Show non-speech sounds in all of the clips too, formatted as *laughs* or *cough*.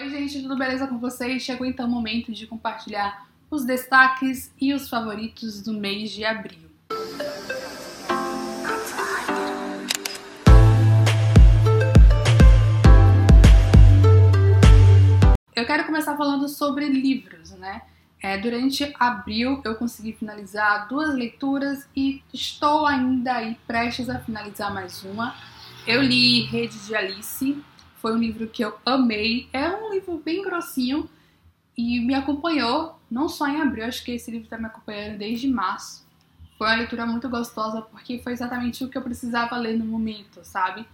Oi, gente, tudo beleza com vocês? Chegou então o momento de compartilhar os destaques e os favoritos do mês de abril. Eu quero começar falando sobre livros, né? É, durante abril eu consegui finalizar duas leituras e estou ainda aí prestes a finalizar mais uma. Eu li Rede de Alice, foi um livro que eu amei. É um livro bem grossinho e me acompanhou, não só em abril, acho que esse livro está me acompanhando desde março. Foi uma leitura muito gostosa porque foi exatamente o que eu precisava ler no momento, sabe?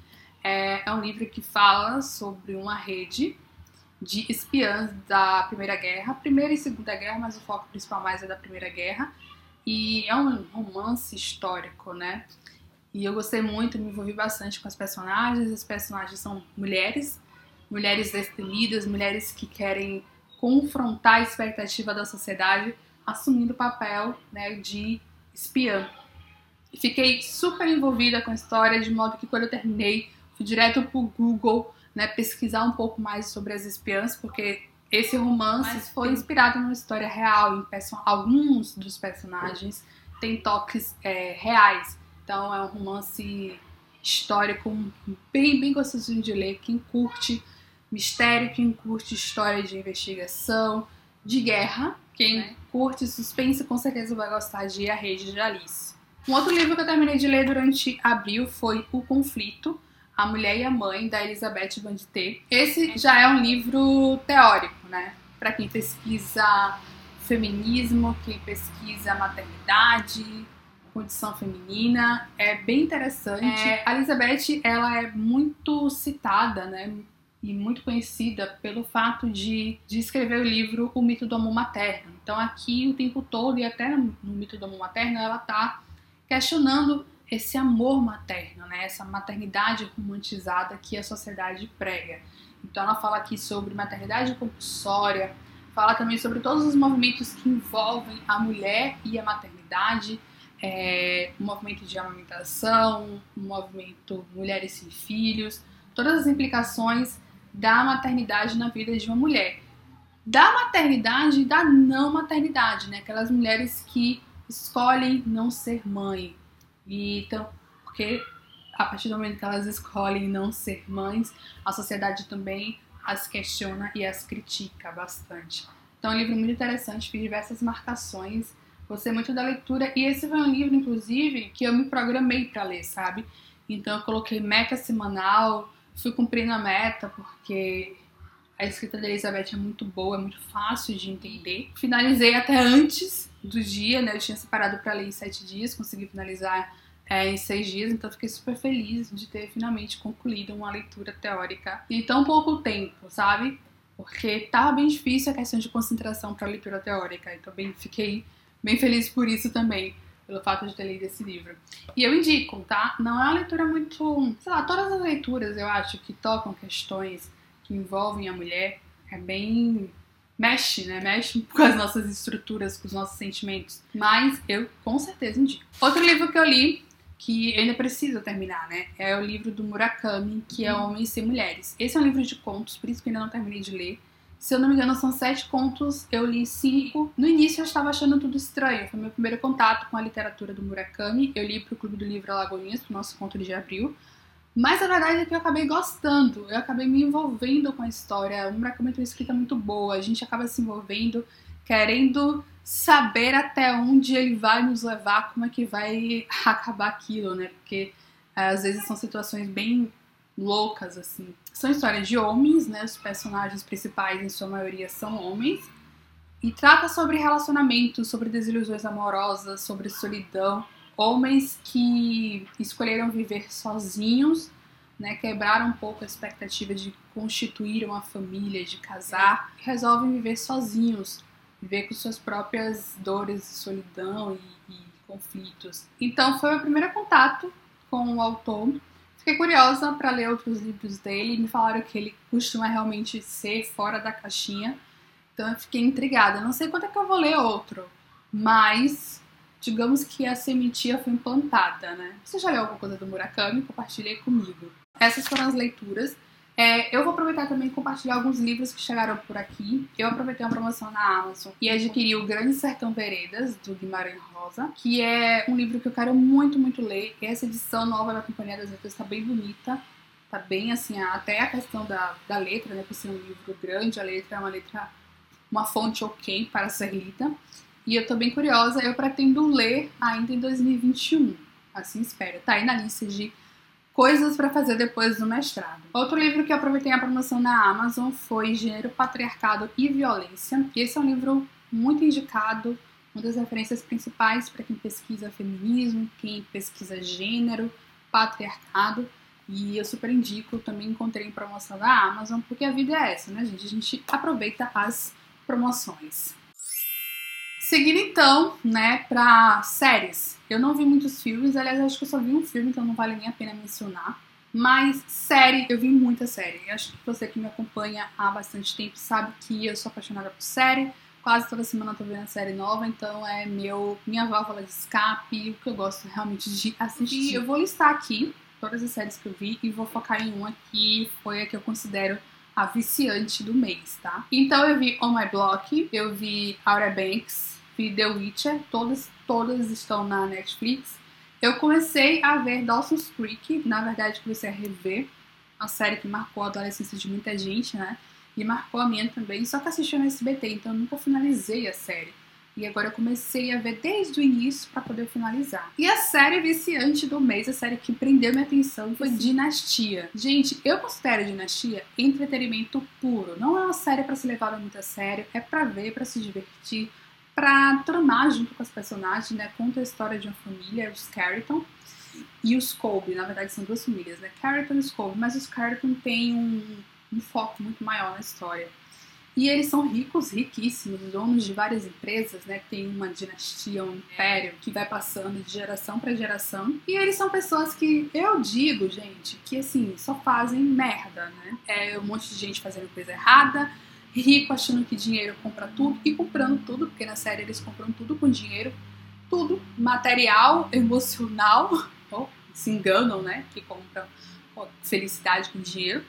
É, é um livro que fala sobre uma rede de espiãs da Primeira Guerra, Primeira e Segunda Guerra, mas o foco principal mais é da Primeira Guerra. E é um romance histórico, né? E eu gostei muito, me envolvi bastante com as personagens. As personagens são mulheres, mulheres destemidas, mulheres que querem confrontar a expectativa da sociedade, assumindo o papel né, de espiã. Fiquei super envolvida com a história, de modo que quando eu terminei, fui direto pro Google né, pesquisar um pouco mais sobre as espiãs, porque esse romance Mas foi inspirado numa história real, em alguns dos personagens têm toques é, reais. Então é um romance histórico bem, bem gostosinho de ler. Quem curte mistério, quem curte história de investigação, de guerra, quem é. curte suspense com certeza vai gostar de A Rede de Alice. Um outro livro que eu terminei de ler durante abril foi O Conflito, A Mulher e a Mãe, da Elizabeth Bandité. Esse já é um livro teórico, né? Para quem pesquisa feminismo, quem pesquisa maternidade, condição feminina, é bem interessante. É, a Elizabeth, ela é muito citada, né? E muito conhecida pelo fato de, de escrever o livro O Mito do Amor Materno. Então, aqui o tempo todo, e até no Mito do Amor Materno, ela tá questionando esse amor materno, né? Essa maternidade romantizada que a sociedade prega. Então, ela fala aqui sobre maternidade compulsória, fala também sobre todos os movimentos que envolvem a mulher e a maternidade é, um movimento de amamentação, um movimento mulheres sem filhos, todas as implicações da maternidade na vida de uma mulher. Da maternidade e da não maternidade, né? Aquelas mulheres que escolhem não ser mãe. E então, porque a partir do momento que elas escolhem não ser mães, a sociedade também as questiona e as critica bastante. Então, é um livro muito interessante, fiz diversas marcações Gostei muito da leitura e esse foi um livro, inclusive, que eu me programei para ler, sabe? Então eu coloquei meta semanal, fui cumprindo a meta porque a escrita da Elizabeth é muito boa, é muito fácil de entender. Finalizei até antes do dia, né? Eu tinha separado para ler em sete dias, consegui finalizar é, em seis dias, então fiquei super feliz de ter finalmente concluído uma leitura teórica em tão pouco tempo, sabe? Porque tava bem difícil a questão de concentração para leitura teórica, então bem fiquei bem feliz por isso também, pelo fato de ter lido esse livro. E eu indico, tá? Não é uma leitura muito. Sei lá, todas as leituras eu acho que tocam questões que envolvem a mulher é bem. Mexe, né? Mexe com as nossas estruturas, com os nossos sentimentos. Mas eu com certeza indico. Outro livro que eu li, que ainda preciso terminar, né? É o livro do Murakami, que é Homens e Mulheres. Esse é um livro de contos, por isso que ainda não terminei de ler. Se eu não me engano, são sete contos, eu li cinco. No início eu estava achando tudo estranho, foi meu primeiro contato com a literatura do Murakami. Eu li para o Clube do Livro Alagoinhas, pro nosso conto de abril. Mas a verdade é que eu acabei gostando, eu acabei me envolvendo com a história. O Murakami tem uma escrita muito boa, a gente acaba se envolvendo, querendo saber até onde ele vai nos levar, como é que vai *laughs* acabar aquilo, né? Porque às vezes são situações bem loucas, assim. São histórias de homens, né? Os personagens principais, em sua maioria, são homens. E trata sobre relacionamentos, sobre desilusões amorosas, sobre solidão. Homens que escolheram viver sozinhos, né? Quebraram um pouco a expectativa de constituir uma família, de casar. Resolvem viver sozinhos, viver com suas próprias dores, solidão e, e conflitos. Então foi o primeiro contato com o autor Fiquei curiosa para ler outros livros dele. Me falaram que ele costuma realmente ser fora da caixinha. Então eu fiquei intrigada. Não sei quando é que eu vou ler outro, mas digamos que a sementinha foi implantada, né? Você já leu alguma coisa do Murakami? Compartilhe comigo. Essas foram as leituras. É, eu vou aproveitar também e compartilhar alguns livros que chegaram por aqui. Eu aproveitei uma promoção na Amazon e adquiri o Grande Sertão Veredas, do Guimarães Rosa, que é um livro que eu quero muito, muito ler. Essa edição nova da Companhia das Letras está bem bonita. Tá bem assim, até a questão da, da letra, né? Por ser um livro grande, a letra é uma letra, uma fonte ok para ser lida. E eu tô bem curiosa, eu pretendo ler ainda em 2021. Assim espero. Tá aí na lista de Coisas para fazer depois do mestrado. Outro livro que eu aproveitei a promoção na Amazon foi Gênero, Patriarcado e Violência. Esse é um livro muito indicado, uma das referências principais para quem pesquisa feminismo, quem pesquisa gênero, patriarcado. E eu super indico, também encontrei em promoção da Amazon, porque a vida é essa, né, gente? A gente aproveita as promoções. Seguindo então, né, para séries. Eu não vi muitos filmes, aliás, acho que eu só vi um filme, então não vale nem a pena mencionar. Mas série, eu vi muita série. Eu acho que você que me acompanha há bastante tempo sabe que eu sou apaixonada por série. Quase toda semana eu tô vendo série nova, então é meu minha válvula de escape, o que eu gosto realmente de assistir. Eu vou listar aqui todas as séries que eu vi e vou focar em uma que foi a que eu considero a viciante do mês, tá? Então eu vi On My Block, eu vi Outer Banks, vi The Witcher, todas, todas estão na Netflix. Eu comecei a ver Dawson's Creek, na verdade comecei a rever a série que marcou a adolescência de muita gente, né? E marcou a minha também, só que assisti no SBT, então eu nunca finalizei a série. E agora eu comecei a ver desde o início para poder finalizar. E a série viciante do mês, a série que prendeu minha atenção foi Sim. Dinastia. Gente, eu considero Dinastia entretenimento puro. Não é uma série para se levar muito a sério, é para ver, para se divertir para tramar junto com as personagens, né? Conta a história de uma família, os Carrington e os Colby. Na verdade, são duas famílias, né? Carrington e os Colby. Mas os Carrington têm um, um foco muito maior na história. E eles são ricos, riquíssimos, donos de várias empresas, né? Tem uma dinastia, um império que vai passando de geração para geração. E eles são pessoas que eu digo, gente, que assim, só fazem merda, né? É um monte de gente fazendo coisa errada, rico achando que dinheiro compra tudo e comprando tudo, porque na série eles compram tudo com dinheiro, tudo, material, *laughs* emocional, oh, se enganam, né, que compram oh, felicidade com dinheiro.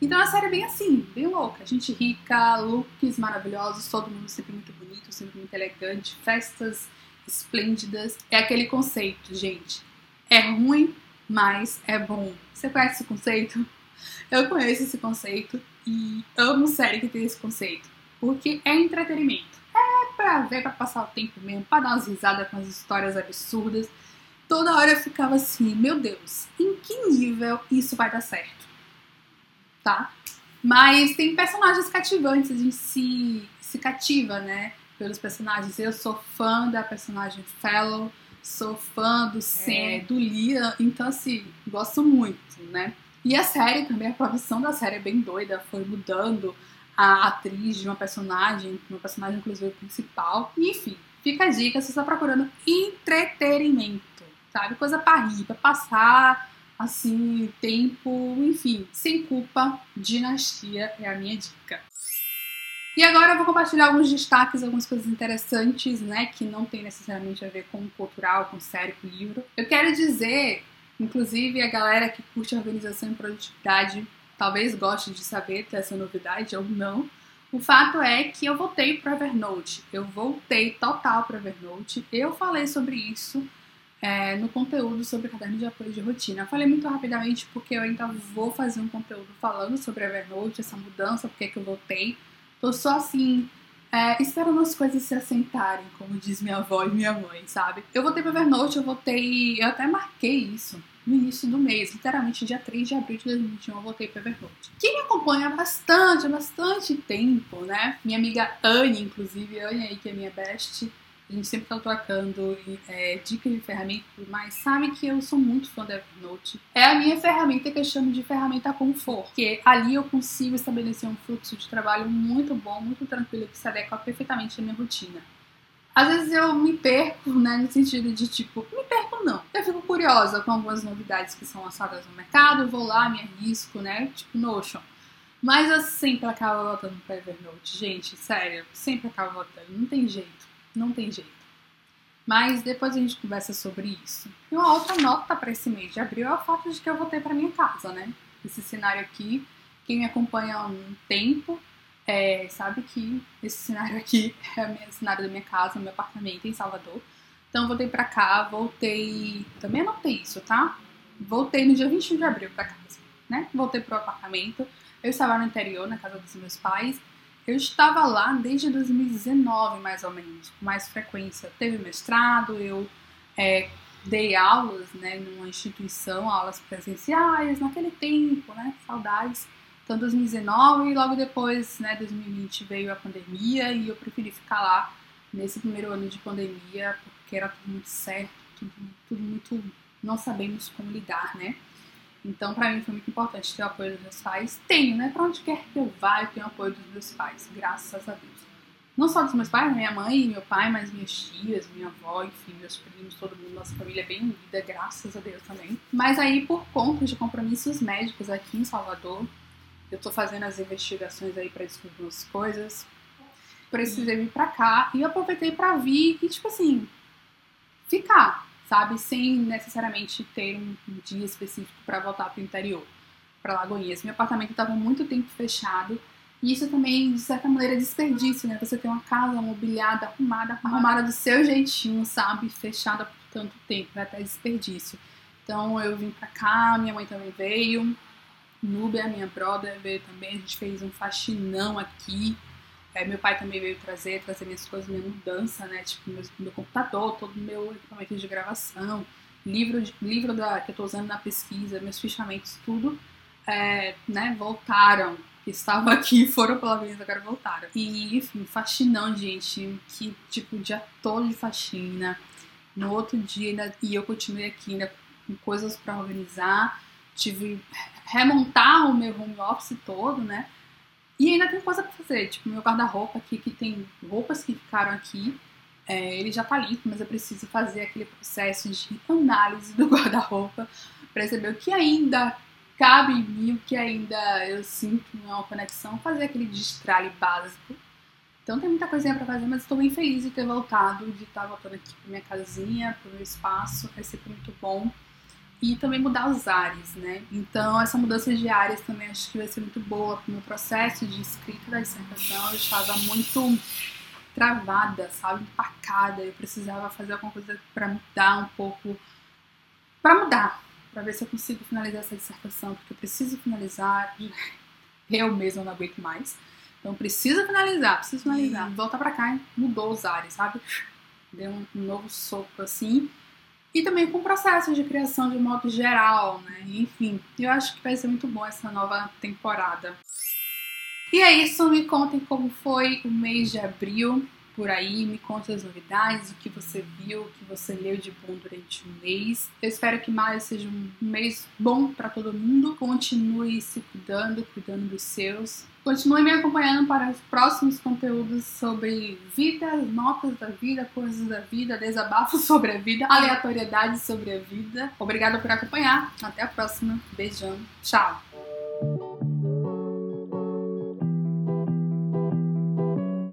Então a série é bem assim, bem louca. Gente rica, looks maravilhosos, todo mundo sempre muito bonito, sempre muito elegante, festas esplêndidas. É aquele conceito, gente. É ruim, mas é bom. Você conhece esse conceito? Eu conheço esse conceito e amo série que tem esse conceito. Porque é entretenimento. É pra ver, pra passar o tempo mesmo, pra dar umas risadas com as histórias absurdas. Toda hora eu ficava assim, meu Deus, em que nível isso vai dar certo? Tá? Mas tem personagens cativantes, a gente se, se cativa, né? Pelos personagens. Eu sou fã da personagem Fellow, sou fã do Sam, é. do Lia, então assim, gosto muito, né? E a série também, a produção da série é bem doida, foi mudando a atriz de uma personagem, uma personagem inclusive principal. enfim, fica a dica se você está procurando entretenimento, sabe? Coisa para rir, para passar assim, tempo, enfim, sem culpa, dinastia é a minha dica. E agora eu vou compartilhar alguns destaques, algumas coisas interessantes, né, que não tem necessariamente a ver com cultural, com série, com livro. Eu quero dizer Inclusive, a galera que curte organização e produtividade talvez goste de saber dessa novidade ou não. O fato é que eu voltei para Evernote. Eu voltei total para Evernote. Eu falei sobre isso é, no conteúdo sobre caderno de apoio de rotina. Eu falei muito rapidamente porque eu ainda vou fazer um conteúdo falando sobre Evernote, essa mudança, porque que eu voltei. Tô só assim, é, esperando as coisas se assentarem, como diz minha avó e minha mãe, sabe? Eu voltei para Evernote, eu voltei. Eu até marquei isso no início do mês, literalmente dia 3 de abril de 2021, eu voltei para Evernote. Quem me acompanha há bastante, há bastante tempo, né? Minha amiga Anne, inclusive, Anne aí que é minha best, a gente sempre tá trocando é, dicas de ferramenta e tudo mais, sabe que eu sou muito fã da Evernote. É a minha ferramenta que eu chamo de ferramenta conforto, porque ali eu consigo estabelecer um fluxo de trabalho muito bom, muito tranquilo, que se adequa perfeitamente à minha rotina. Às vezes eu me perco, né, no sentido de tipo, me perco não. Eu fico curiosa com algumas novidades que são lançadas no mercado, vou lá, me arrisco, né, tipo Notion. Mas eu sempre acabo voltando para Evernote, gente, sério, sempre acabo voltando, não tem jeito não tem jeito. Mas depois a gente conversa sobre isso. E uma outra nota para esse mês de abril é o fato de que eu voltei para minha casa, né? Esse cenário aqui Quem me acompanha há um tempo é, sabe que esse cenário aqui *laughs* é o cenário da minha casa, meu apartamento em Salvador. Então voltei pra cá, voltei. Também anotei isso, tá? Voltei no dia 21 de abril pra casa, né? Voltei pro apartamento. Eu estava no interior, na casa dos meus pais. Eu estava lá desde 2019, mais ou menos, com mais frequência. Teve mestrado, eu é, dei aulas, né, numa instituição, aulas presenciais, naquele tempo, né? Saudades. Então, 2019 e logo depois, né, 2020 veio a pandemia e eu preferi ficar lá nesse primeiro ano de pandemia porque era tudo muito certo, tudo, tudo muito. Não sabemos como lidar, né? Então, para mim foi muito importante ter o apoio dos meus pais. Tenho, né? Pra onde quer que eu vá, eu tenho o apoio dos meus pais, graças a Deus. Não só dos meus pais, minha mãe meu pai, mas minhas tias, minha avó, enfim, meus primos, todo mundo, nossa família é bem unida, graças a Deus também. Mas aí, por conta de compromissos médicos aqui em Salvador, eu tô fazendo as investigações aí para descobrir umas coisas. Precisei vir pra cá e aproveitei para vir e, tipo assim, ficar, sabe? Sem necessariamente ter um dia específico para voltar pro interior, para Lagoinhas. Meu apartamento estava muito tempo fechado. E isso também, de certa maneira, é desperdício, né? Você tem uma casa mobiliada, arrumada, arrumada do seu jeitinho, sabe? Fechada por tanto tempo, é até desperdício. Então eu vim pra cá, minha mãe também veio. Nubia, minha brother, veio também. A gente fez um faxinão aqui. É, meu pai também veio trazer, trazer minhas coisas, minha mudança, né? Tipo, meu, meu computador, todo o meu equipamento de gravação, livro, de, livro da, que eu tô usando na pesquisa, meus fichamentos, tudo, é, né? Voltaram. Estavam aqui, *laughs* foram pela vez, agora voltaram. E, enfim, faxinão, gente. Que, tipo, dia todo de faxina. No outro dia, ainda, e eu continuei aqui ainda com coisas para organizar tive remontar o meu home office todo, né? E ainda tem coisa pra fazer, tipo, meu guarda-roupa aqui, que tem roupas que ficaram aqui, é, ele já tá limpo, mas eu preciso fazer aquele processo de análise do *laughs* guarda-roupa para saber o que ainda cabe em mim, o que ainda eu sinto uma conexão, fazer aquele destralhe básico. Então tem muita coisinha para fazer, mas estou bem feliz de ter voltado, de estar voltando aqui pra minha casinha, pro meu espaço, é sempre muito bom e também mudar os ares, né? Então, essa mudança de áreas também acho que vai ser muito boa para o meu processo de escrita da dissertação. Eu estava muito travada, sabe? Empacada. Eu precisava fazer alguma coisa para mudar um pouco, para mudar, para ver se eu consigo finalizar essa dissertação, porque eu preciso finalizar. *laughs* Eu mesma não aguento mais. Então, preciso finalizar, preciso finalizar. Volta para cá, mudou os ares, sabe? Deu um novo soco assim e também com o processo de criação de modo geral, né? Enfim, eu acho que vai ser muito bom essa nova temporada. E é isso, me contem como foi o mês de abril por aí, me conte as novidades, o que você viu, o que você leu de bom durante o mês. Eu espero que maio seja um mês bom para todo mundo. Continue se cuidando, cuidando dos seus. Continue me acompanhando para os próximos conteúdos sobre vida, notas da vida, coisas da vida, desabafos *laughs* sobre a vida, aleatoriedades sobre a vida. Obrigada por acompanhar. Até a próxima. Beijão. Tchau.